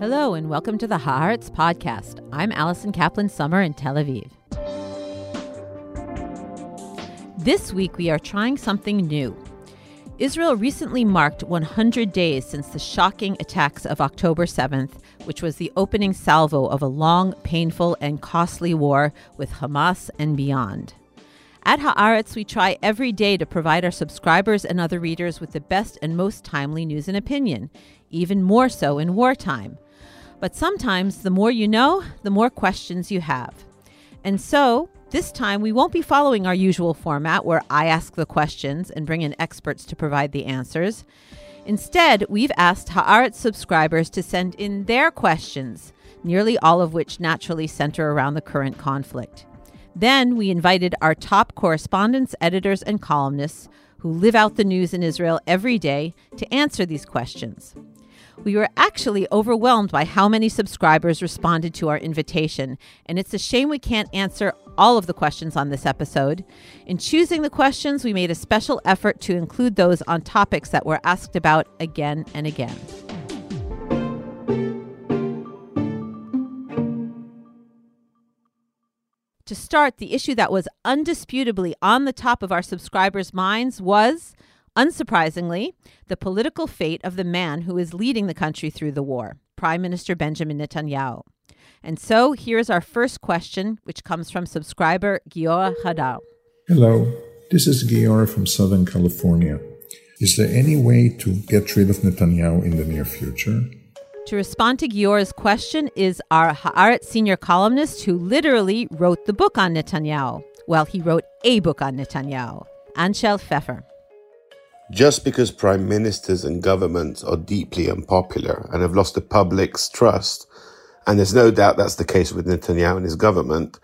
Hello, and welcome to the Haaretz podcast. I'm Allison Kaplan Sommer in Tel Aviv. This week, we are trying something new. Israel recently marked 100 days since the shocking attacks of October 7th, which was the opening salvo of a long, painful, and costly war with Hamas and beyond. At Haaretz, we try every day to provide our subscribers and other readers with the best and most timely news and opinion, even more so in wartime. But sometimes the more you know, the more questions you have. And so, this time we won't be following our usual format where I ask the questions and bring in experts to provide the answers. Instead, we've asked Haaretz subscribers to send in their questions, nearly all of which naturally center around the current conflict. Then we invited our top correspondents, editors, and columnists who live out the news in Israel every day to answer these questions. We were actually overwhelmed by how many subscribers responded to our invitation, and it's a shame we can't answer all of the questions on this episode. In choosing the questions, we made a special effort to include those on topics that were asked about again and again. To start, the issue that was undisputably on the top of our subscribers' minds was, unsurprisingly, the political fate of the man who is leading the country through the war, Prime Minister Benjamin Netanyahu. And so here's our first question, which comes from subscriber Giora Hadar. Hello, this is Giora from Southern California. Is there any way to get rid of Netanyahu in the near future? To respond to Giora's question is our Haaretz senior columnist who literally wrote the book on Netanyahu. Well, he wrote a book on Netanyahu, Anshel Pfeffer. Just because prime ministers and governments are deeply unpopular and have lost the public's trust, and there's no doubt that's the case with Netanyahu and his government,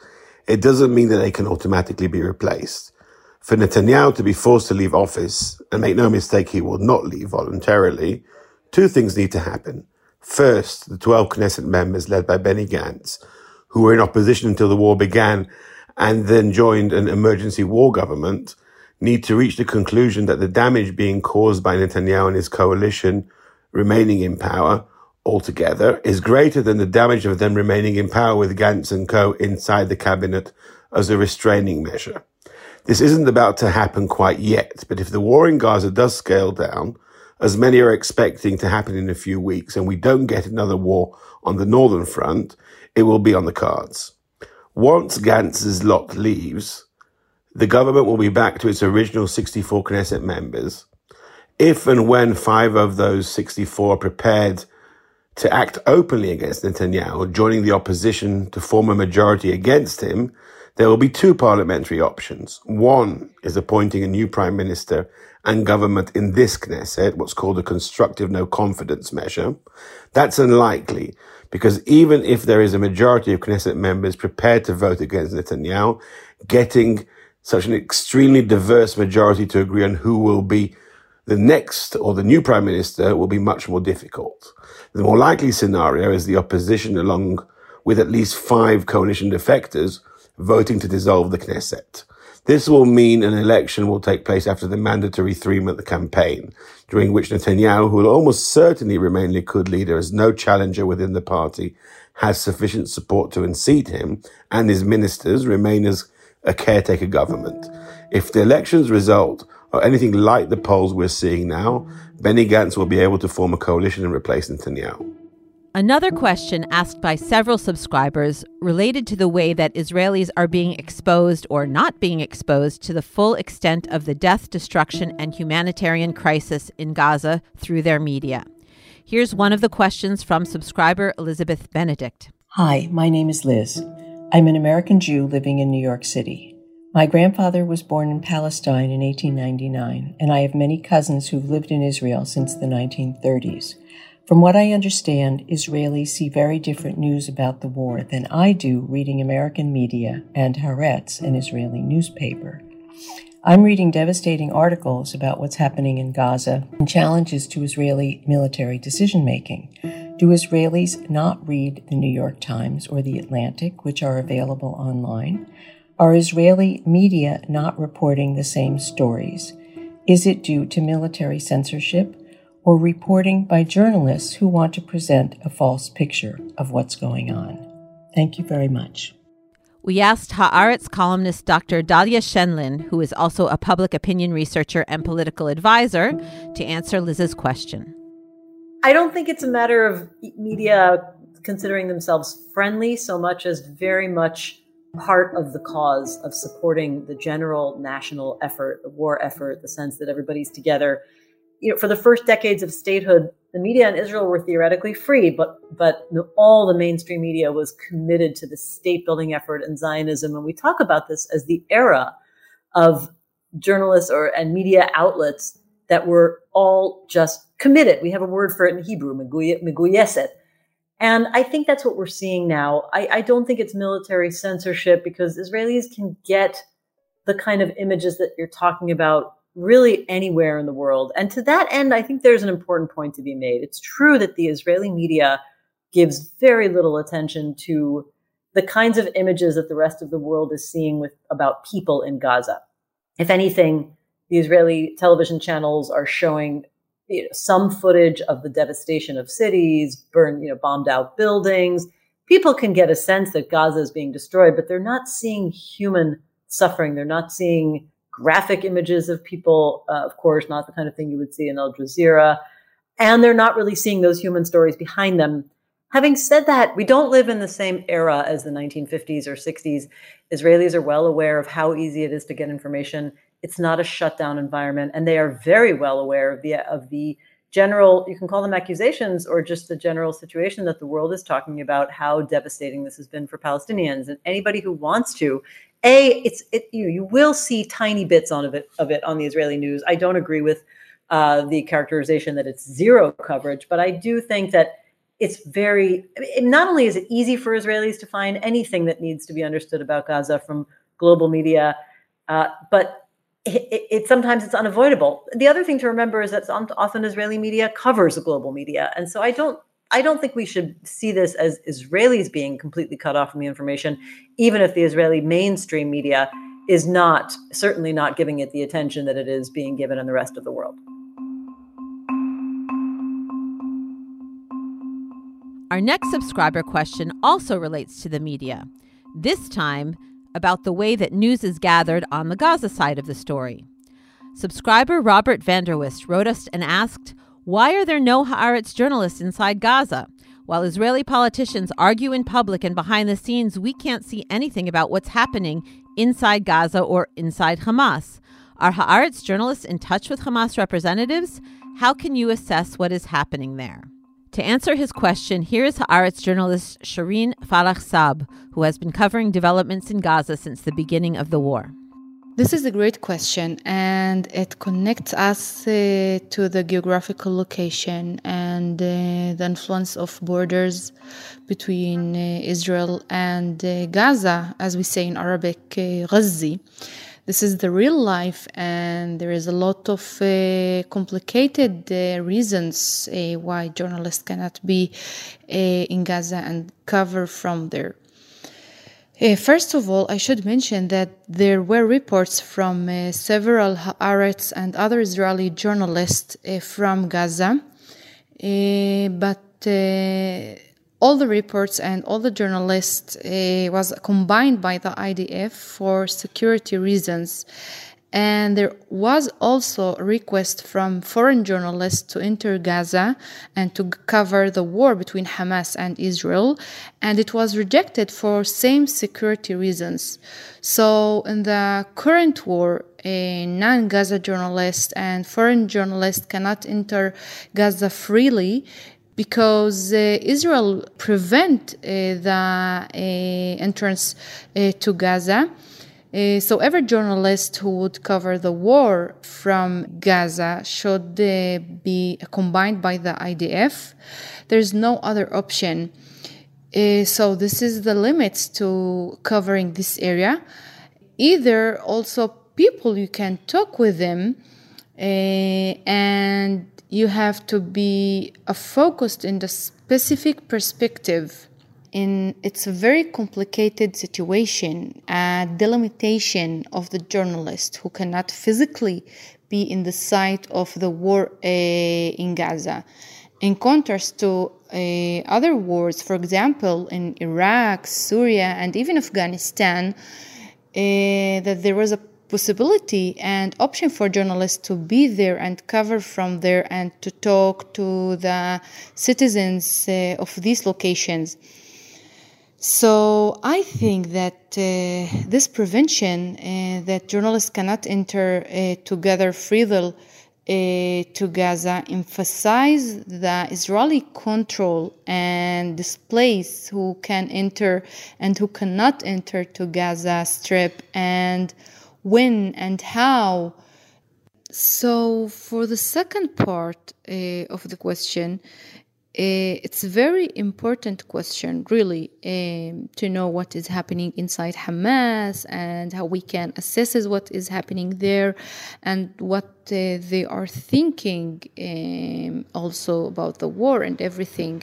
it doesn't mean that they can automatically be replaced. For Netanyahu to be forced to leave office, and make no mistake, he will not leave voluntarily, two things need to happen. First, the 12 Knesset members led by Benny Gantz, who were in opposition until the war began and then joined an emergency war government, need to reach the conclusion that the damage being caused by Netanyahu and his coalition remaining in power altogether is greater than the damage of them remaining in power with Gantz and co inside the cabinet as a restraining measure. This isn't about to happen quite yet, but if the war in Gaza does scale down, as many are expecting to happen in a few weeks, and we don't get another war on the northern front, it will be on the cards. Once Gantz's lot leaves, the government will be back to its original 64 Knesset members. If and when five of those 64 are prepared to act openly against Netanyahu, joining the opposition to form a majority against him, there will be two parliamentary options. One is appointing a new prime minister and government in this Knesset, what's called a constructive no confidence measure. That's unlikely because even if there is a majority of Knesset members prepared to vote against Netanyahu, getting such an extremely diverse majority to agree on who will be the next or the new prime minister will be much more difficult. The more likely scenario is the opposition along with at least five coalition defectors voting to dissolve the Knesset. This will mean an election will take place after the mandatory three-month campaign, during which Netanyahu, who will almost certainly remain Likud leader as no challenger within the party, has sufficient support to unseat him, and his ministers remain as a caretaker government. If the elections result are anything like the polls we're seeing now, Benny Gantz will be able to form a coalition and replace Netanyahu. Another question asked by several subscribers related to the way that Israelis are being exposed or not being exposed to the full extent of the death, destruction, and humanitarian crisis in Gaza through their media. Here's one of the questions from subscriber Elizabeth Benedict. Hi, my name is Liz. I'm an American Jew living in New York City. My grandfather was born in Palestine in 1899, and I have many cousins who've lived in Israel since the 1930s. From what I understand, Israelis see very different news about the war than I do reading American media and Haaretz, an Israeli newspaper. I'm reading devastating articles about what's happening in Gaza and challenges to Israeli military decision making. Do Israelis not read the New York Times or the Atlantic, which are available online? Are Israeli media not reporting the same stories? Is it due to military censorship? Or reporting by journalists who want to present a false picture of what's going on. Thank you very much. We asked Haaretz columnist Dr. Dahlia Scheindlin, who is also a public opinion researcher and political advisor, to answer Liz's question. I don't think it's a matter of media considering themselves friendly so much as very much part of the cause of supporting the general national effort, the war effort, the sense that everybody's together. You know, for the first decades of statehood, the media in Israel were theoretically free, but but all the mainstream media was committed to the state building effort and Zionism. And we talk about this as the era of journalists or and media outlets that were all just committed. We have a word for it in Hebrew, meguyeset. And I think that's what we're seeing now. I, I don't think it's military censorship because Israelis can get the kind of images that you're talking about really anywhere in the world. And to that end, I think there's an important point to be made. It's true that the Israeli media gives very little attention to the kinds of images that the rest of the world is seeing with about people in Gaza. If anything, the Israeli television channels are showing you know, some footage of the devastation of cities, burned, you know, bombed out buildings. People can get a sense that Gaza is being destroyed, but they're not seeing human suffering. They're not seeing graphic images of people, uh, of course, not the kind of thing you would see in Al Jazeera. And they're not really seeing those human stories behind them. Having said that, we don't live in the same era as the 1950s or 60s. Israelis are well aware of how easy it is to get information. It's not a shutdown environment, and they are very well aware of the of the general. You can call them accusations or just the general situation that the world is talking about. How devastating this has been for Palestinians, and anybody who wants to a it's it you you will see tiny bits on of it of it on the Israeli news. I don't agree with uh, the characterization that it's zero coverage, but I do think that it's very. not only is it easy for Israelis to find anything that needs to be understood about Gaza from global media, uh, but it, it, it, sometimes it's unavoidable. The other thing to remember is that often Israeli media covers global media, and so I don't I don't think we should see this as Israelis being completely cut off from the information, even if the Israeli mainstream media is not, certainly not giving it the attention that it is being given in the rest of the world. Our next subscriber question also relates to the media, this time about the way that news is gathered on the Gaza side of the story. Subscriber Robert Vanderwist wrote us and asked, why are there no Haaretz journalists inside Gaza? While Israeli politicians argue in public and behind the scenes, we can't see anything about what's happening inside Gaza or inside Hamas. Are Haaretz journalists in touch with Hamas representatives? How can you assess what is happening there? To answer his question, here is Haaretz journalist Sheren Falah Saab, who has been covering developments in Gaza since the beginning of the war. This is a great question, and it connects us uh, to the geographical location and uh, the influence of borders between uh, Israel and uh, Gaza, as we say in Arabic, uh, Ghazi. This is the real life, and there is a lot of uh, complicated reasons why journalists cannot be in Gaza and cover from there. Uh, first of all, I should mention that there were reports from uh, several Haaretz and other Israeli journalists uh, from Gaza, uh, but uh, all the reports and all the journalists uh, was combined by the IDF for security reasons and there was also a request from foreign journalists to enter Gaza and to cover the war between Hamas and Israel, and it was rejected for same security reasons. So, in the current war, a non-Gaza journalist and foreign journalists cannot enter Gaza freely because uh, Israel prevent uh, the uh, entrance uh, to Gaza uh, so every journalist who would cover the war from Gaza should uh, be combined by the IDF. There's no other option. Uh, so this is the limits to covering this area. Either also people you can talk with them, uh, and you have to be focused in the specific perspective in it's a very complicated situation a delimitation of the journalist who cannot physically be in the site of the war uh, in Gaza. In contrast to uh, other wars, for example, in Iraq, Syria, and even Afghanistan, uh, that there was a possibility and option for journalists to be there and cover from there and to talk to the citizens uh, of these locations. So I think that uh, this prevention uh, that journalists cannot enter uh, together freely uh, to Gaza emphasize the Israeli control and displace who can enter and who cannot enter to Gaza Strip and when and how. So for the second part uh, of the question, uh, it's a very important question, really, um, to know what is happening inside Hamas and how we can assess what is happening there and what uh, they are thinking um, also about the war and everything.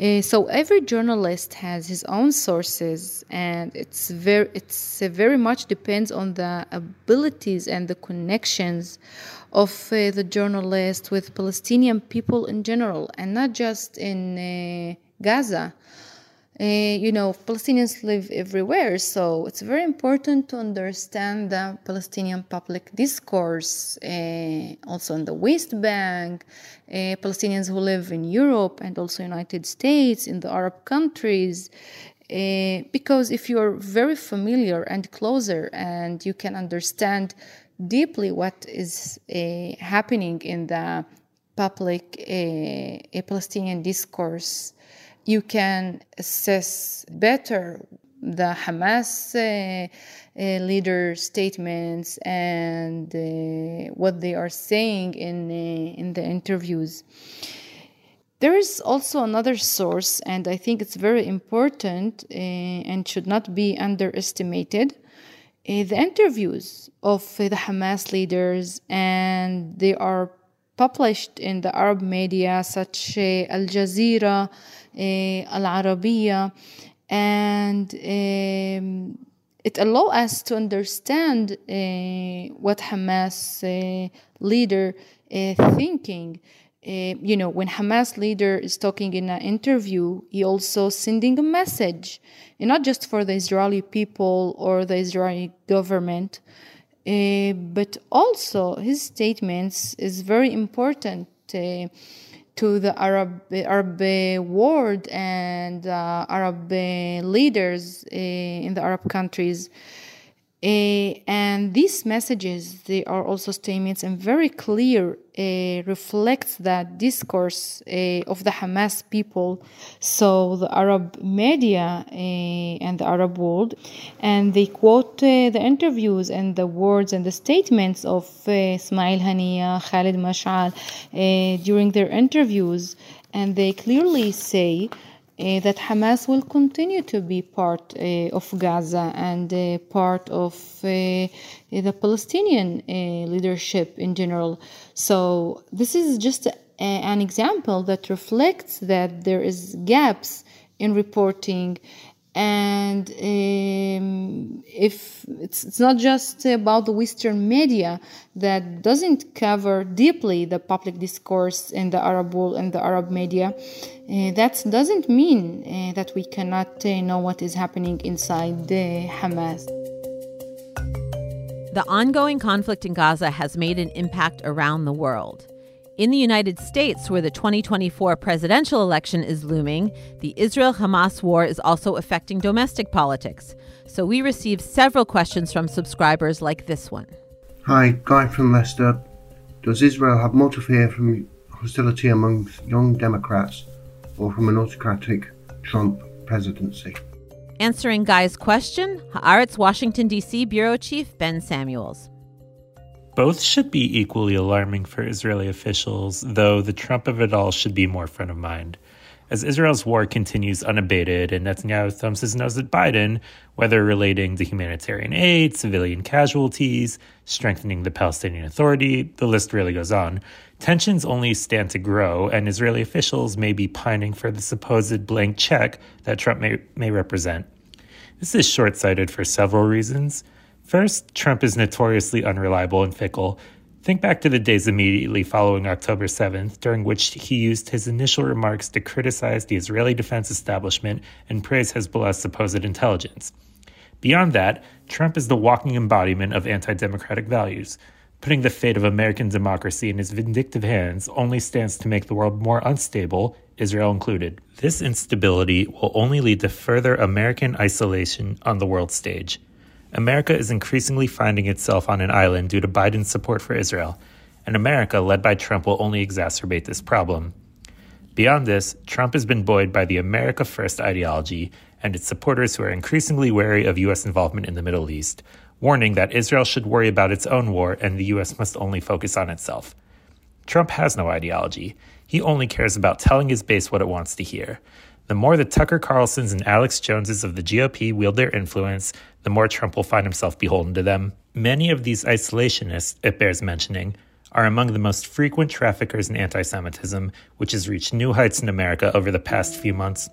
Uh, so every journalist has his own sources, and it's very it's very much depends on the abilities and the connections of uh, the journalist with Palestinian people in general, and not just in uh, Gaza. Uh, you know, Palestinians live everywhere, so it's very important to understand the Palestinian public discourse, uh, also in the West Bank, Palestinians who live in Europe and also United States, in the Arab countries. Uh, because if you're very familiar and closer and you can understand deeply what is uh, happening in the public Palestinian discourse, you can assess better the Hamas uh, uh, leader statements and uh, what they are saying in in the interviews. There is also another source, and I think it's very important and should not be underestimated. Uh, the interviews of the Hamas leaders, and they are published in the Arab media such as Al Jazeera, Al Arabiya, and um, it allows us to understand uh, what Hamas uh, leader uh, thinking. Uh, you know, when Hamas leader is talking in an interview, he also sending a message, and not just for the Israeli people or the Israeli government, uh, but also his statements is very important uh, to the Arab Arab world and uh, Arab leaders in the Arab countries. Uh, and these messages they are also statements and very clear uh, reflects that discourse uh, of the Hamas people. So the Arab media and the Arab world and they quote the interviews and the words and the statements of Ismail Haniya Khalid Mashal during their interviews and they clearly say that Hamas will continue to be part uh, of Gaza and uh, part of uh, the Palestinian uh, leadership in general. So this is just an example that reflects that there is gaps in reporting and um, if it's, it's not just about the western media that doesn't cover deeply the public discourse in the arab world and the arab media uh, that doesn't mean uh, that we cannot uh, know what is happening inside the hamas. The ongoing conflict in gaza has made an impact around the world in the United States, where the 2024 presidential election is looming, the Israel Hamas war is also affecting domestic politics. So we received several questions from subscribers like this one. Hi, Guy from Leicester. Does Israel have more to fear from hostility among young Democrats or from an autocratic Trump presidency? Answering Guy's question, Haaretz Washington, D.C. Bureau Chief Ben Samuels. Both should be equally alarming for Israeli officials, though the Trump of it all should be more front of mind. As Israel's war continues unabated and Netanyahu thumbs his nose at Biden, whether relating to humanitarian aid, civilian casualties, strengthening the Palestinian Authority, the list really goes on, tensions only stand to grow, and Israeli officials may be pining for the supposed blank check that Trump may, may represent. This is short sighted for several reasons. First, Trump is notoriously unreliable and fickle. Think back to the days immediately following October 7th, during which he used his initial remarks to criticize the Israeli defense establishment and praise Hezbollah's supposed intelligence. Beyond that, Trump is the walking embodiment of anti democratic values. Putting the fate of American democracy in his vindictive hands only stands to make the world more unstable, Israel included. This instability will only lead to further American isolation on the world stage. America is increasingly finding itself on an island due to Biden's support for Israel, and America, led by Trump, will only exacerbate this problem. Beyond this, Trump has been buoyed by the America First ideology and its supporters who are increasingly wary of U.S. involvement in the Middle East, warning that Israel should worry about its own war and the U.S. must only focus on itself. Trump has no ideology. He only cares about telling his base what it wants to hear. The more the Tucker Carlsons and Alex Joneses of the GOP wield their influence, the more Trump will find himself beholden to them. Many of these isolationists, it bears mentioning, are among the most frequent traffickers in anti Semitism, which has reached new heights in America over the past few months.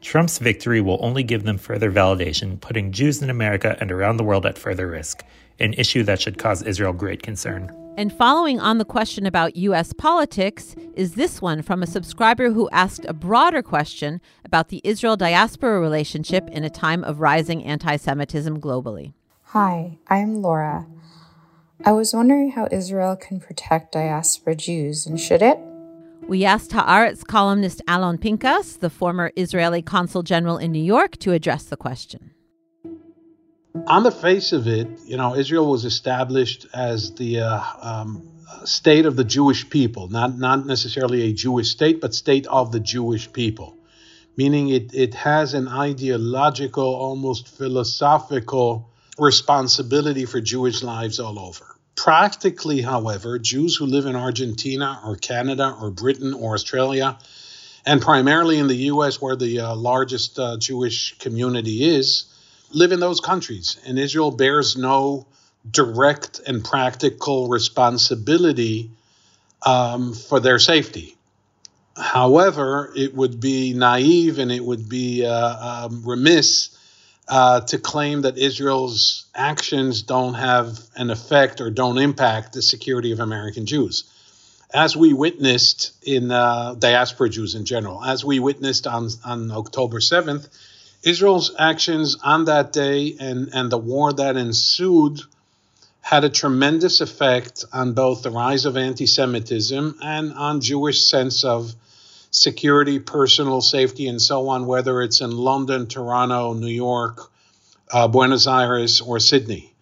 Trump's victory will only give them further validation, putting Jews in America and around the world at further risk, an issue that should cause Israel great concern. And following on the question about U.S. politics is this one from a subscriber who asked a broader question about the Israel diaspora relationship in a time of rising anti Semitism globally. Hi, I'm Laura. I was wondering how Israel can protect diaspora Jews, and should it? We asked Haaretz columnist Alon Pinkas, the former Israeli consul general in New York, to address the question. On the face of it, you know, Israel was established as the uh, um, state of the Jewish people, not not necessarily a Jewish state, but state of the Jewish people, meaning it it has an ideological, almost philosophical responsibility for Jewish lives all over. Practically, however, Jews who live in Argentina or Canada or Britain or Australia, and primarily in the U.S., where the uh, largest uh, Jewish community is, live in those countries. And Israel bears no direct and practical responsibility um, for their safety. However, it would be naive and it would be uh, um, remiss uh, to claim that Israel's actions don't have an effect or don't impact the security of American Jews. As we witnessed in uh, diaspora Jews in general, as we witnessed on, on October 7th, Israel's actions on that day and, and the war that ensued had a tremendous effect on both the rise of anti Semitism and on Jewish sense of security, personal safety, and so on, whether it's in London, Toronto, New York, uh, Buenos Aires, or Sydney.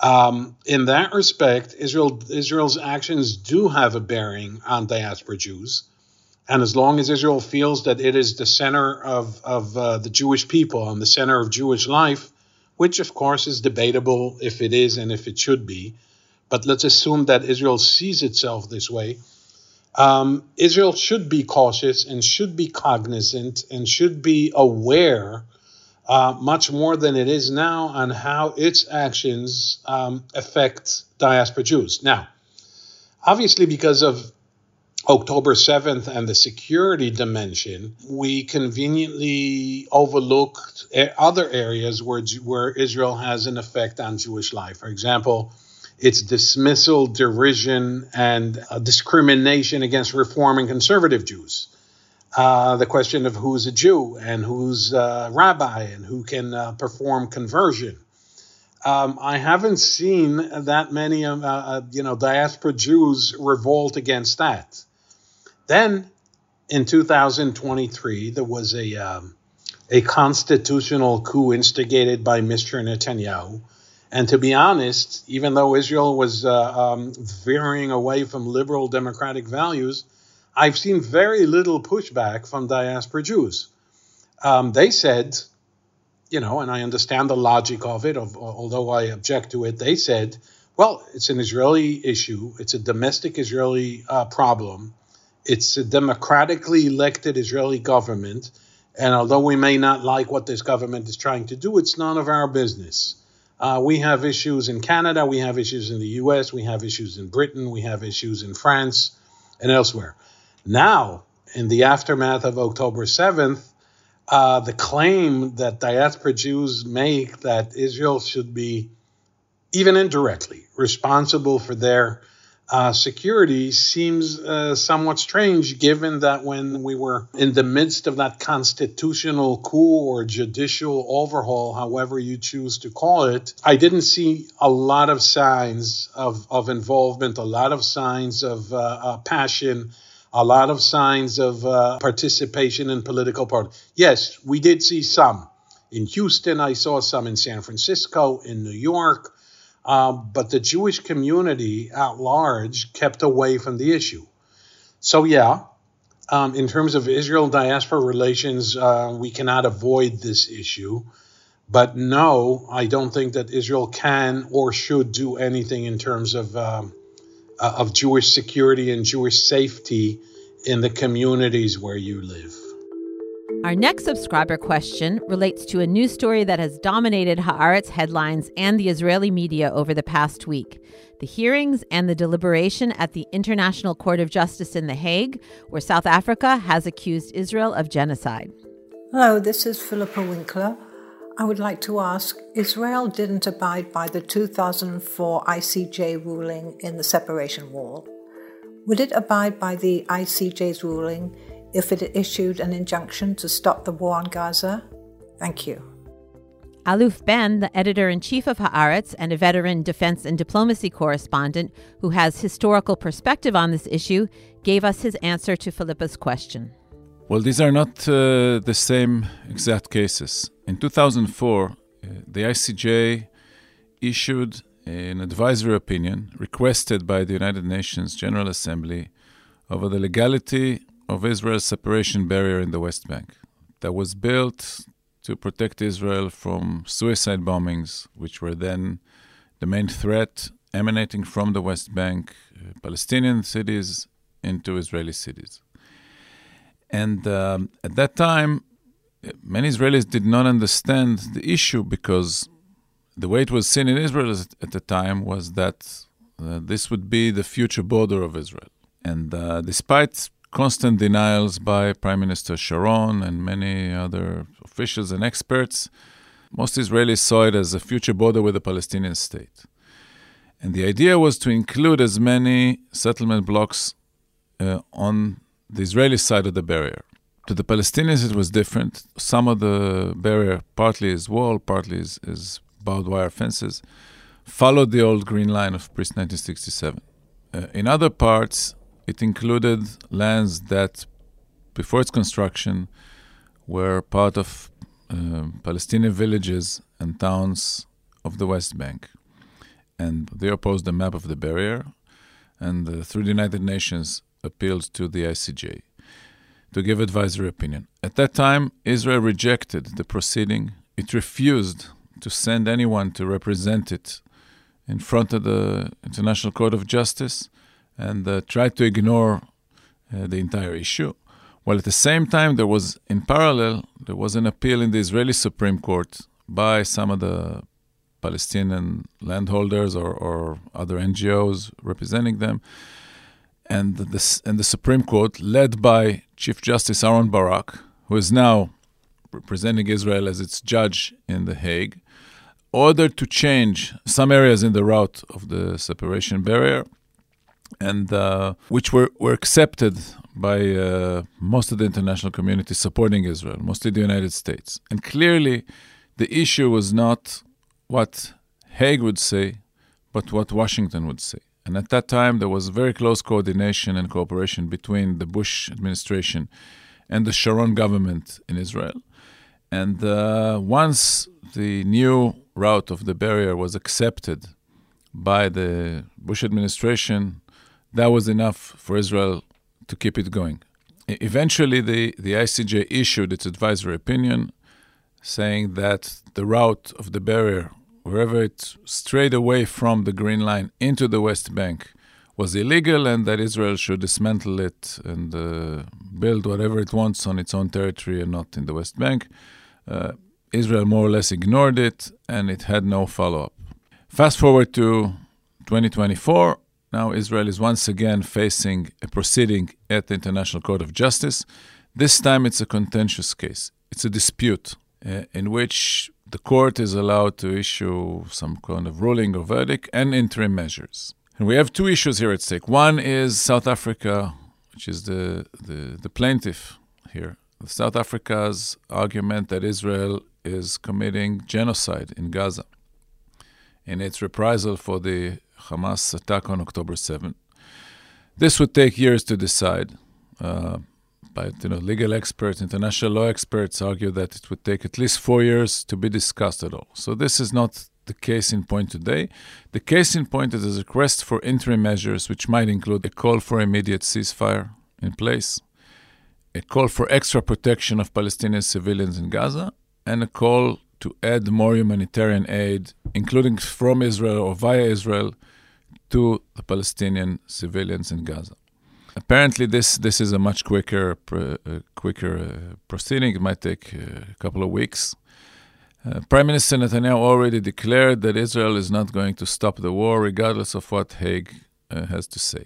Um, in that respect, Israel, Israel's actions do have a bearing on diaspora Jews. And as long as Israel feels that it is the center of, of uh, the Jewish people and the center of Jewish life, which of course is debatable if it is and if it should be, but let's assume that Israel sees itself this way, um, Israel should be cautious and should be cognizant and should be aware uh, much more than it is now on how its actions um, affect diaspora Jews. Now, obviously, because of October 7th and the security dimension, we conveniently overlooked other areas where, where Israel has an effect on Jewish life. For example, its dismissal, derision, and uh, discrimination against Reform and conservative Jews. Uh, the question of who's a Jew and who's a rabbi and who can uh, perform conversion. Um, I haven't seen that many, uh, uh, you know, diaspora Jews revolt against that. Then, in 2023, there was a um, a constitutional coup instigated by Mr. Netanyahu and to be honest, even though Israel was uh, um, veering away from liberal democratic values, I've seen very little pushback from diaspora Jews. Um, they said, you know, and I understand the logic of it, of, although I object to it, they said, well, it's an Israeli issue, it's a domestic Israeli uh, problem, it's a democratically elected Israeli government, and although we may not like what this government is trying to do, it's none of our business. Uh, we have issues in Canada, we have issues in the US, we have issues in Britain, we have issues in France and elsewhere. Now, in the aftermath of October 7th, uh, the claim that diaspora Jews make that Israel should be, even indirectly, responsible for their uh, security seems uh, somewhat strange given that when we were in the midst of that constitutional coup or judicial overhaul, however you choose to call it, I didn't see a lot of signs of, of involvement, a lot of signs of uh, uh passion. A lot of signs of uh, participation in political party. Yes, we did see some. In Houston, I saw some in San Francisco, in New York, um, but the Jewish community at large kept away from the issue. So, yeah, um, in terms of Israel diaspora relations, uh, we cannot avoid this issue. But no, I don't think that Israel can or should do anything in terms of um, uh, of Jewish security and Jewish safety in the communities where you live. Our next subscriber question relates to a news story that has dominated Haaretz headlines and the Israeli media over the past week the hearings and the deliberation at the International Court of Justice in The Hague, where South Africa has accused Israel of genocide. Hello, this is Philippa Winkler. I would like to ask Israel didn't abide by the 2004 ICJ ruling in the separation wall. Would it abide by the ICJ's ruling if it issued an injunction to stop the war on Gaza? Thank you. Aluf Ben, the editor in chief of Haaretz and a veteran defense and diplomacy correspondent who has historical perspective on this issue, gave us his answer to Philippa's question. Well, these are not uh, the same exact cases. In 2004, uh, the ICJ issued an advisory opinion requested by the United Nations General Assembly over the legality of Israel's separation barrier in the West Bank that was built to protect Israel from suicide bombings, which were then the main threat emanating from the West Bank, uh, Palestinian cities into Israeli cities. And um, at that time, many Israelis did not understand the issue because the way it was seen in Israel at the time was that uh, this would be the future border of Israel. And uh, despite constant denials by Prime Minister Sharon and many other officials and experts. Most Israelis saw it as a future border with the Palestinian state. And the idea was to include as many settlement blocks uh, on the Israeli side of the barrier. To the Palestinians, it was different. Some of the barrier, partly is wall, partly is, is barbed wire fences, followed the old green line of pre 1967. Uh, in other parts, it included lands that, before its construction, were part of uh, Palestinian villages and towns of the West Bank. And they opposed the map of the barrier, and uh, through the United Nations, appealed to the ICJ to give advisory opinion. At that time, Israel rejected the proceeding. It refused to send anyone to represent it in front of the International Court of Justice and uh, tried to ignore uh, the entire issue. While at the same time, there was, in parallel, there was an appeal in the Israeli Supreme Court by some of the Palestinian landholders or, or other NGOs representing them. And the, and the Supreme Court, led by Chief Justice Aaron Barak, who is now representing Israel as its judge in The Hague, ordered to change some areas in the route of the separation barrier and uh, which were, were accepted by uh, most of the international community supporting Israel, mostly the United States. And clearly, the issue was not what Hague would say, but what Washington would say. And at that time, there was very close coordination and cooperation between the Bush administration and the Sharon government in Israel. And uh, once the new route of the barrier was accepted by the Bush administration, that was enough for Israel to keep it going. Eventually, the, the ICJ issued its advisory opinion saying that the route of the barrier, wherever it strayed away from the Green Line into the West Bank, was illegal and that Israel should dismantle it and uh, build whatever it wants on its own territory and not in the West Bank. Uh, Israel more or less ignored it and it had no follow up. Fast forward to 2024, now, Israel is once again facing a proceeding at the International Court of Justice. This time, it's a contentious case. It's a dispute uh, in which the court is allowed to issue some kind of ruling or verdict and interim measures. And we have two issues here at stake. One is South Africa, which is the, the, the plaintiff here. South Africa's argument that Israel is committing genocide in Gaza in its reprisal for the Hamas attack on October 7. This would take years to decide. Uh, but you know, legal experts, international law experts argue that it would take at least four years to be discussed at all. So this is not the case in point today. The case in point is a request for interim measures, which might include a call for immediate ceasefire in place, a call for extra protection of Palestinian civilians in Gaza, and a call to add more humanitarian aid, including from Israel or via Israel, to the Palestinian civilians in Gaza. Apparently, this this is a much quicker uh, quicker uh, proceeding. It might take uh, a couple of weeks. Uh, Prime Minister Netanyahu already declared that Israel is not going to stop the war, regardless of what Hague uh, has to say.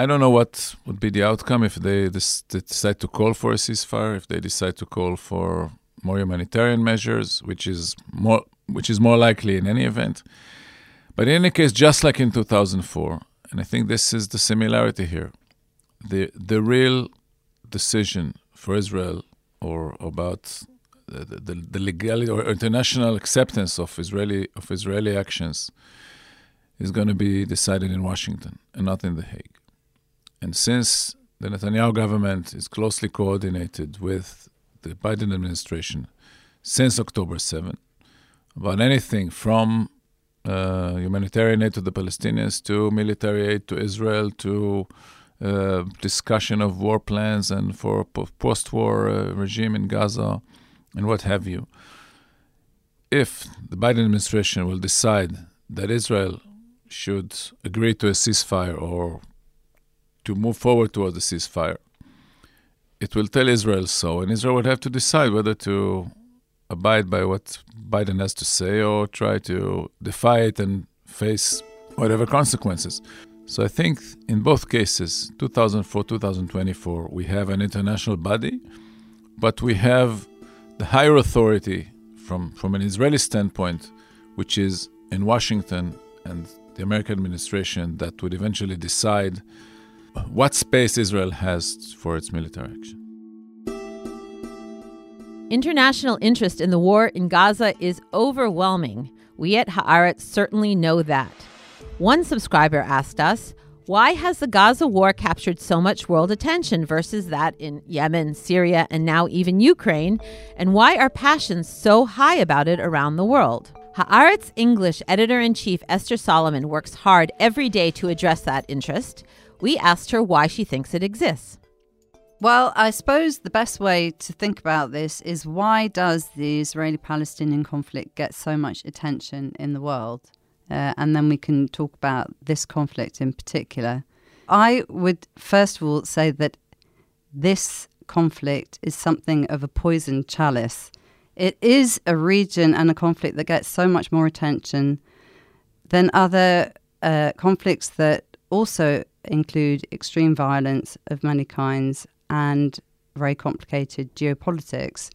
I don't know what would be the outcome if they, decide to call for a ceasefire, if they decide to call for more humanitarian measures, which is more which is more likely in any event. But in any case, just like in 2004, and I think this is the similarity here, the the real decision for Israel or about the, the, the legality or international acceptance of Israeli of Israeli actions is going to be decided in Washington and not in The Hague. And since the Netanyahu government is closely coordinated with the Biden administration since October 7 about anything from uh, humanitarian aid to the Palestinians to military aid to Israel to uh, discussion of war plans and for post war uh, regime in Gaza and what have you. If the Biden administration will decide that Israel should agree to a ceasefire or to move forward towards a ceasefire, it will tell Israel so, and Israel would have to decide whether to abide by what Biden has to say or try to defy it and face whatever consequences. So I think in both cases, 2004, 2024, we have an international body, but we have the higher authority from, from an Israeli standpoint, which is in Washington and the American administration that would eventually decide what space Israel has for its military action. International interest in the war in Gaza is overwhelming. We at Haaretz certainly know that. One subscriber asked us, why has the Gaza war captured so much world attention versus that in Yemen, Syria, and now even Ukraine? And why are passions so high about it around the world? Haaretz English editor in chief Esther Solomon works hard every day to address that interest. We asked her why she thinks it exists. Well, I suppose the best way to think about this is why does the Israeli-Palestinian conflict get so much attention in the world? Uh, and then we can talk about this conflict in particular. I would first of all say that this conflict is something of a poison chalice. It is a region and a conflict that gets so much more attention than other uh, conflicts that also include extreme violence of many kinds and very complicated geopolitics.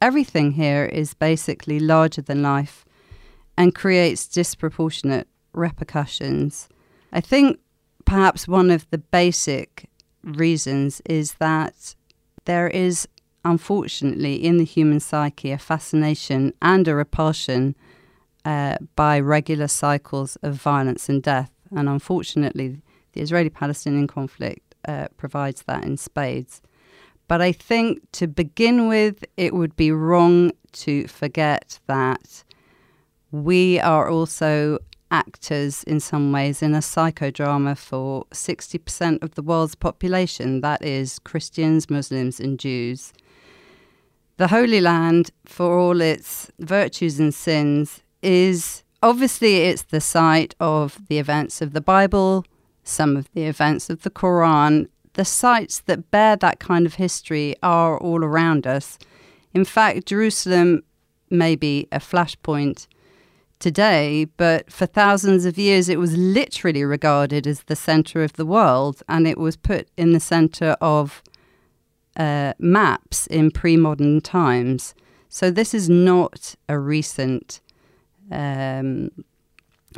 Everything here is basically larger than life and creates disproportionate repercussions. I think perhaps one of the basic reasons is that there is, unfortunately, in the human psyche, a fascination and a repulsion uh, by regular cycles of violence and death. And unfortunately, the Israeli Palestinian conflict uh, provides that in spades. But I think to begin with, it would be wrong to forget that we are also actors in some ways in a psychodrama for 60% of the world's population that is, Christians, Muslims, and Jews. The Holy Land, for all its virtues and sins, is obviously it's the site of the events of the Bible, some of the events of the Quran. The sites that bear that kind of history are all around us. In fact, Jerusalem may be a flashpoint today, but for thousands of years it was literally regarded as the center of the world and it was put in the center of uh, maps in pre modern times. So this is not a recent um,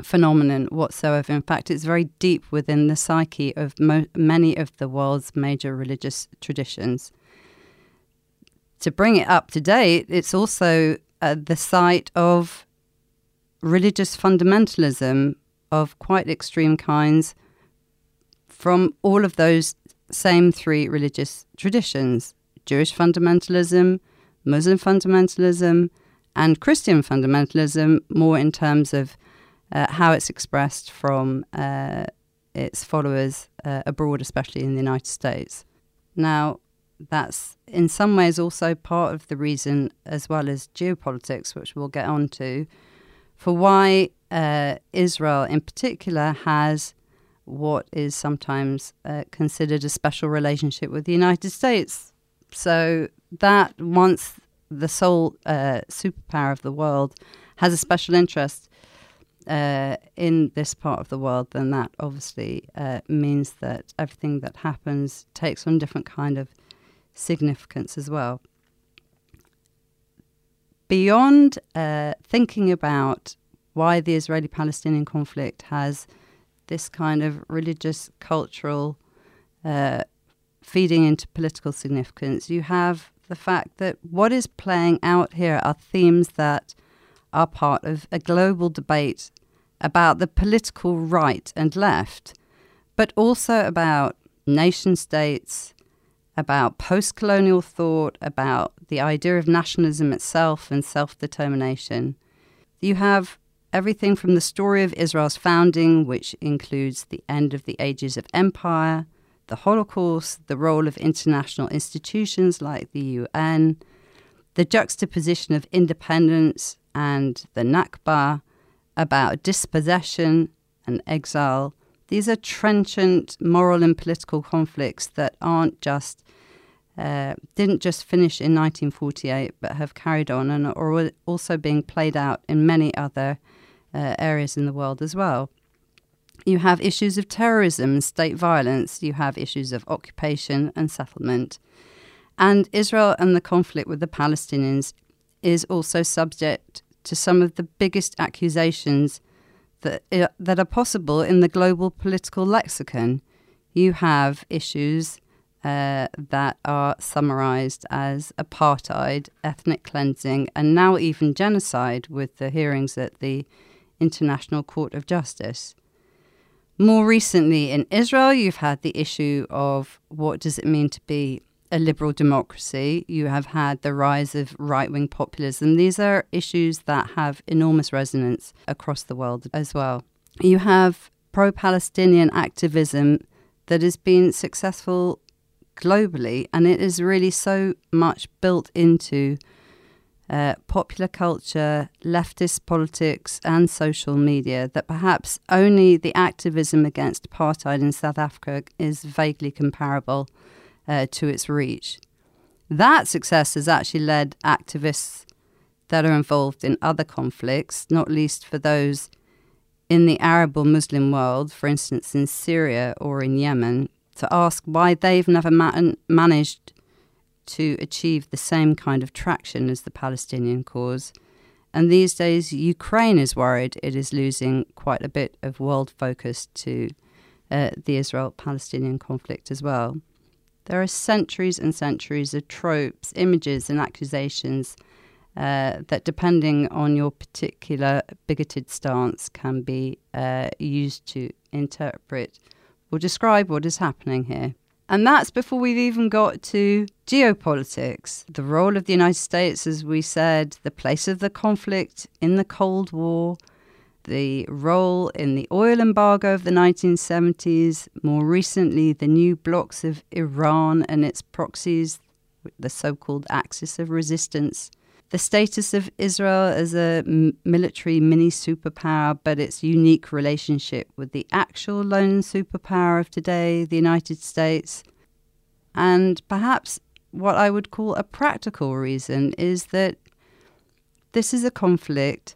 phenomenon whatsoever. In fact, it's very deep within the psyche of mo- many of the world's major religious traditions. To bring it up to date, it's also uh, the site of religious fundamentalism of quite extreme kinds from all of those same three religious traditions Jewish fundamentalism, Muslim fundamentalism, and Christian fundamentalism, more in terms of uh, how it's expressed from uh, its followers uh, abroad, especially in the United States. Now, that's in some ways also part of the reason, as well as geopolitics, which we'll get on to, for why uh, Israel in particular has what is sometimes uh, considered a special relationship with the United States. So that once the sole uh, superpower of the world has a special interest uh, in this part of the world, then that obviously uh, means that everything that happens takes on different kind of significance as well. Beyond uh, thinking about why the Israeli Palestinian conflict has this kind of religious, cultural uh, feeding into political significance, you have the fact that what is playing out here are themes that are part of a global debate about the political right and left, but also about nation states, about post colonial thought, about the idea of nationalism itself and self determination. You have everything from the story of Israel's founding, which includes the end of the ages of empire, the Holocaust, the role of international institutions like the UN, the juxtaposition of independence and the Nakba, about dispossession and exile. These are trenchant moral and political conflicts that aren't just uh, didn't just finish in 1948, but have carried on and are also being played out in many other uh, areas in the world as well. You have issues of terrorism and state violence. You have issues of occupation and settlement. And Israel and the conflict with the Palestinians is also subject to some of the biggest accusations that, uh, that are possible in the global political lexicon. You have issues uh, that are summarized as apartheid, ethnic cleansing, and now even genocide with the hearings at the International Court of Justice. More recently in Israel, you've had the issue of what does it mean to be a liberal democracy. You have had the rise of right wing populism. These are issues that have enormous resonance across the world as well. You have pro Palestinian activism that has been successful globally, and it is really so much built into uh, popular culture, leftist politics, and social media that perhaps only the activism against apartheid in South Africa is vaguely comparable uh, to its reach. That success has actually led activists that are involved in other conflicts, not least for those in the Arab or Muslim world, for instance in Syria or in Yemen, to ask why they've never ma- managed to achieve the same kind of traction as the Palestinian cause. And these days, Ukraine is worried it is losing quite a bit of world focus to uh, the Israel Palestinian conflict as well. There are centuries and centuries of tropes, images, and accusations uh, that, depending on your particular bigoted stance, can be uh, used to interpret or describe what is happening here. And that's before we've even got to geopolitics, the role of the United States, as we said, the place of the conflict in the Cold War, the role in the oil embargo of the 1970s, more recently, the new blocks of Iran and its proxies, the so called axis of resistance, the status of Israel as a military mini superpower, but its unique relationship with the actual lone superpower of today, the United States. And perhaps what I would call a practical reason is that this is a conflict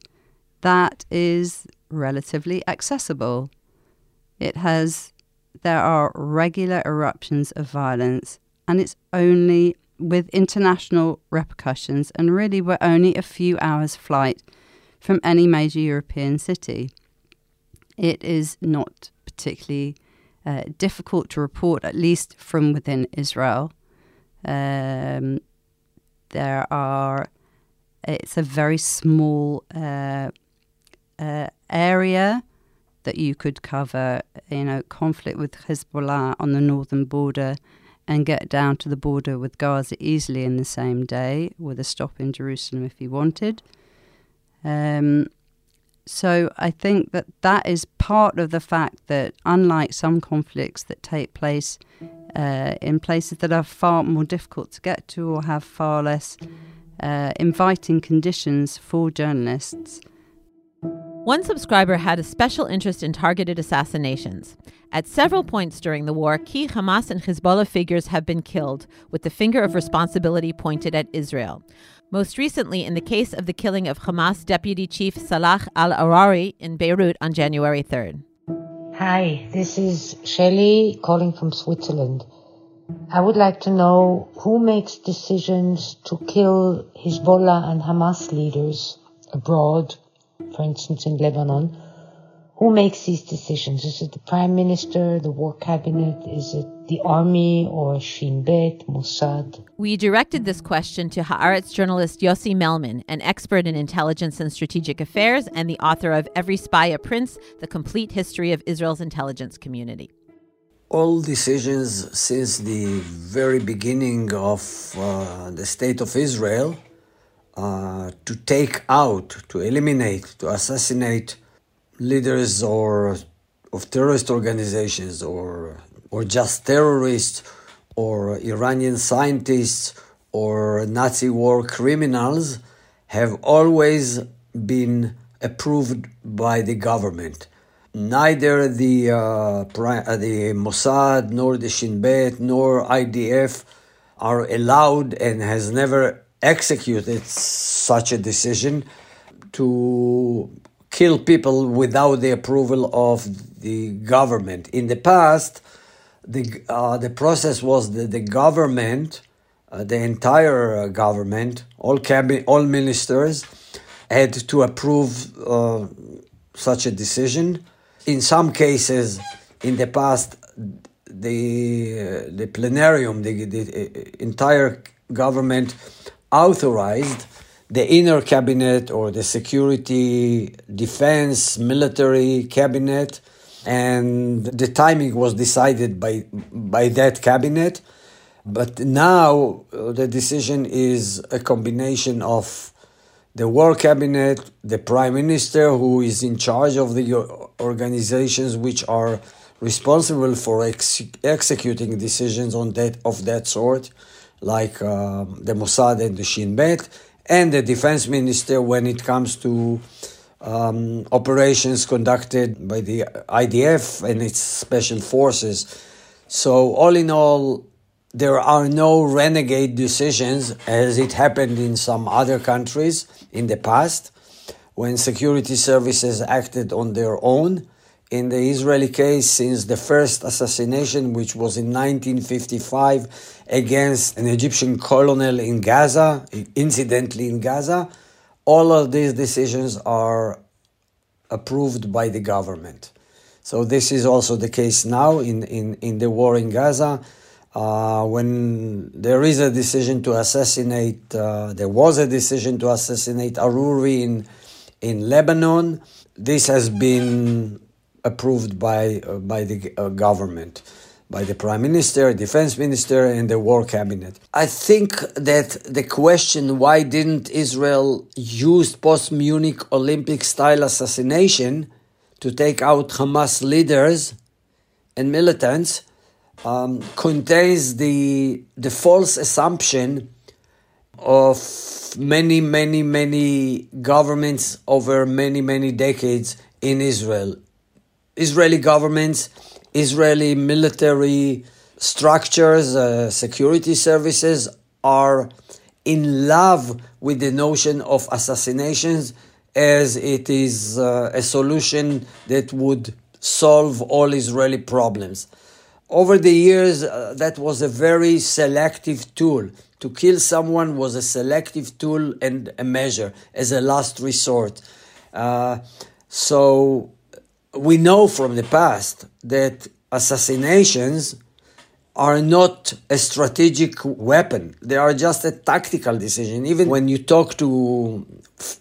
that is relatively accessible. It has, there are regular eruptions of violence, and it's only with international repercussions, and really we're only a few hours' flight from any major European city. it is not particularly uh, difficult to report, at least from within Israel. Um, there are, it's a very small uh, uh, area that you could cover, you know, conflict with Hezbollah on the northern border and get down to the border with Gaza easily in the same day with a stop in Jerusalem if you wanted. Um, so I think that that is part of the fact that, unlike some conflicts that take place uh, in places that are far more difficult to get to or have far less uh, inviting conditions for journalists. One subscriber had a special interest in targeted assassinations. At several points during the war, key Hamas and Hezbollah figures have been killed, with the finger of responsibility pointed at Israel. Most recently, in the case of the killing of Hamas deputy chief Salah al Aruri in Beirut on January 3rd. Hi, this is Shelley calling from Switzerland. I would like to know who makes decisions to kill Hezbollah and Hamas leaders abroad, for instance in Lebanon. Who makes these decisions? Is it the Prime Minister, the War Cabinet? Is it the Army or Shin Bet, Mossad? We directed this question to Haaretz journalist Yossi Melman, an expert in intelligence and strategic affairs and the author of Every Spy a Prince, The Complete History of Israel's Intelligence Community. All decisions since the very beginning of uh, the State of Israel uh, to take out, to eliminate, to assassinate leaders or of terrorist organizations or or just terrorists or Iranian scientists or Nazi war criminals have always been approved by the government. Neither the uh, uh the Mossad nor the Shin Bet nor IDF are allowed and has never executed such a decision to kill people without the approval of the government. In the past, the uh, the process was that the government, uh, the entire uh, government, all cabinet, all ministers, had to approve uh, such a decision. In some cases, in the past, the the plenarium, the, the entire government authorized the inner cabinet or the security, defense, military cabinet, and the timing was decided by by that cabinet. But now uh, the decision is a combination of the war cabinet, the prime minister, who is in charge of the organizations which are responsible for ex- executing decisions on that of that sort, like um, the Mossad and the Shin Bet, and the defense minister when it comes to um, operations conducted by the IDF and its special forces. So, all in all, there are no renegade decisions as it happened in some other countries in the past when security services acted on their own. In the Israeli case, since the first assassination, which was in 1955, against an Egyptian colonel in Gaza, incidentally in Gaza. All of these decisions are approved by the government. So this is also the case now in, in, in the war in Gaza. Uh, when there is a decision to assassinate, uh, there was a decision to assassinate Aruri in, in Lebanon. This has been approved by, uh, by the uh, government by the prime minister, defense minister, and the war cabinet. I think that the question why didn't Israel use post Munich Olympic style assassination to take out Hamas leaders and militants um, contains the, the false assumption of many, many, many governments over many, many decades in Israel. Israeli governments Israeli military structures, uh, security services are in love with the notion of assassinations as it is uh, a solution that would solve all Israeli problems. Over the years, uh, that was a very selective tool. To kill someone was a selective tool and a measure as a last resort. Uh, so we know from the past that assassinations are not a strategic weapon. They are just a tactical decision. Even when you talk to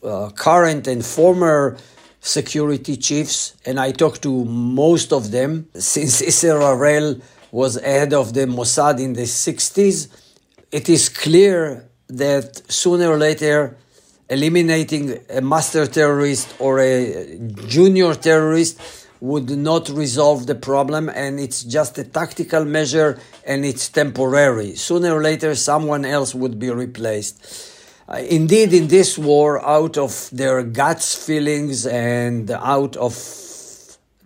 uh, current and former security chiefs, and I talk to most of them, since Isser Harel was head of the Mossad in the 60s, it is clear that sooner or later eliminating a master terrorist or a junior terrorist would not resolve the problem and it's just a tactical measure and it's temporary. Sooner or later, someone else would be replaced. Uh, indeed, in this war, out of their guts feelings and out of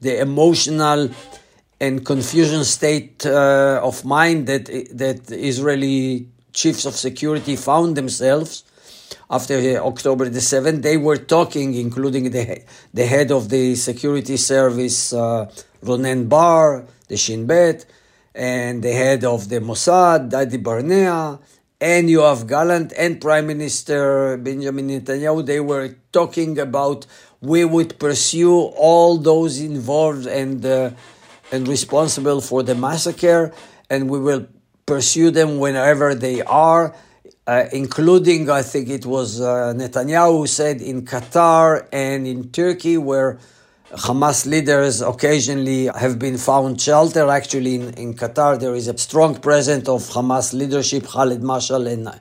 the emotional and confusion state uh, of mind that that Israeli chiefs of security found themselves, after October the 7th. They were talking, including the, the head of the security service, uh, Ronen Bar, the Shin Bet, and the head of the Mossad, Dadi Barnea, and Yoav Gallant and Prime Minister Benjamin Netanyahu. They were talking about we would pursue all those involved and uh, and responsible for the massacre, and we will pursue them whenever they are uh, including, I think it was uh, Netanyahu who said in Qatar and in Turkey, where Hamas leaders occasionally have been found shelter. Actually, in, in Qatar, there is a strong presence of Hamas leadership, Khalid Mashal and,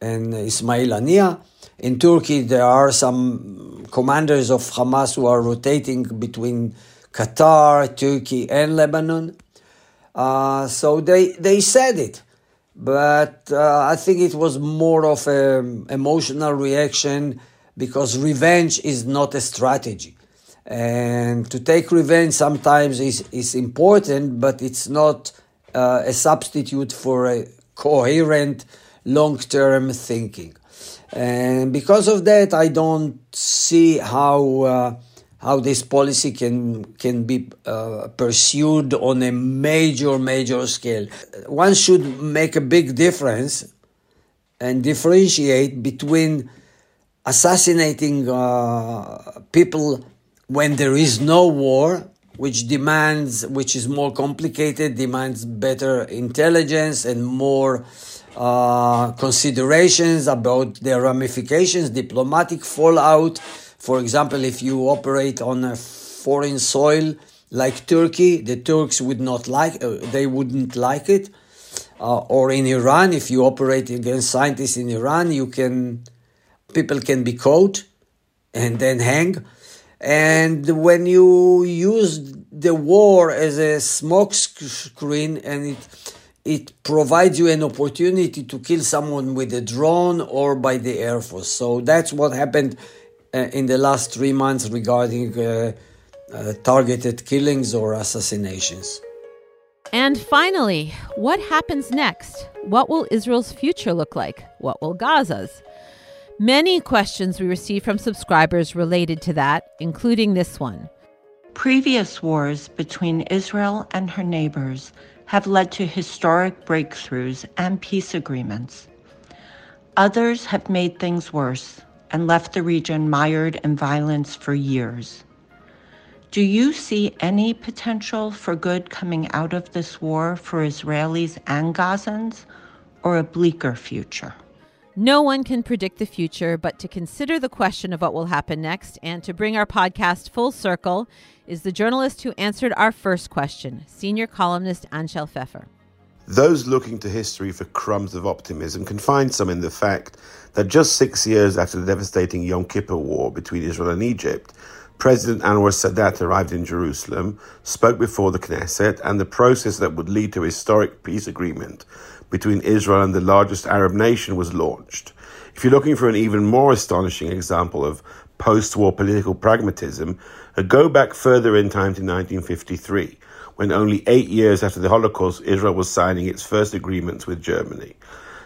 and Ismail Haniya. In Turkey, there are some commanders of Hamas who are rotating between Qatar, Turkey, and Lebanon. Uh, so they, they said it but uh, I think it was more of an emotional reaction because revenge is not a strategy. And to take revenge sometimes is, is important, but it's not uh, a substitute for a coherent long term thinking. And because of that, I don't see how. Uh, how this policy can can be uh, pursued on a major major scale. One should make a big difference and differentiate between assassinating uh, people when there is no war, which demands, which is more complicated, demands better intelligence and more uh, considerations about their ramifications, diplomatic fallout for example, if you operate on a foreign soil like Turkey, the Turks would not like, uh, they wouldn't like it. Uh, or in Iran, if you operate against scientists in Iran, you can, people can be caught and then hang. And when you use the war as a smoke screen and it it provides you an opportunity to kill someone with a drone or by the air force. So that's what happened in the last three months regarding uh, uh, targeted killings or assassinations. And finally, what happens next? What will Israel's future look like? What will Gaza's? Many questions we received from subscribers related to that, including this one. Previous wars between Israel and her neighbors have led to historic breakthroughs and peace agreements. Others have made things worse, and left the region mired in violence for years. Do you see any potential for good coming out of this war for Israelis and Gazans, or a bleaker future? No one can predict the future, but to consider the question of what will happen next and to bring our podcast full circle is the journalist who answered our first question, senior columnist Anshel Pfeffer. Those looking to history for crumbs of optimism can find some in the fact that just six years after the devastating Yom Kippur War between Israel and Egypt, President Anwar Sadat arrived in Jerusalem, spoke before the Knesset, and the process that would lead to a historic peace agreement between Israel and the largest Arab nation was launched. If you're looking for an even more astonishing example of post war political pragmatism, go back further in time to 1953 when only eight years after the Holocaust, Israel was signing its first agreements with Germany.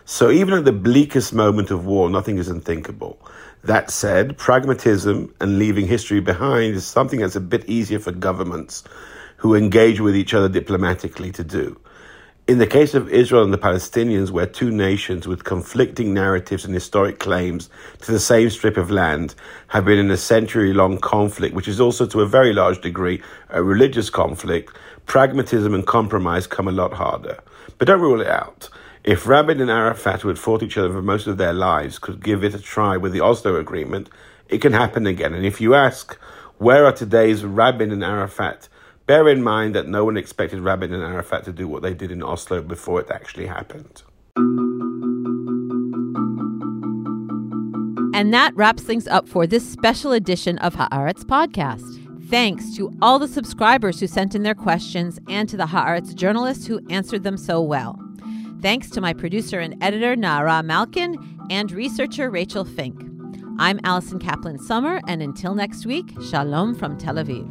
So even at the bleakest moment of war, nothing is unthinkable. That said, pragmatism and leaving history behind is something that's a bit easier for governments who engage with each other diplomatically to do. In the case of Israel and the Palestinians, we're two nations with conflicting narratives and historic claims to the same strip of land, have been in a century long conflict, which is also to a very large degree a religious conflict, pragmatism and compromise come a lot harder. But don't rule it out. If Rabin and Arafat, who had fought each other for most of their lives, could give it a try with the Oslo Agreement, it can happen again. And if you ask, where are today's Rabin and Arafat? Bear in mind that no one expected Rabin and Arafat to do what they did in Oslo before it actually happened. And that wraps things up for this special edition of Haaretz podcast. Thanks to all the subscribers who sent in their questions and to the Haaretz journalists who answered them so well. Thanks to my producer and editor, Nara Malkin, and researcher, Rachel Fink. I'm Allison Kaplan Sommer, and until next week, Shalom from Tel Aviv.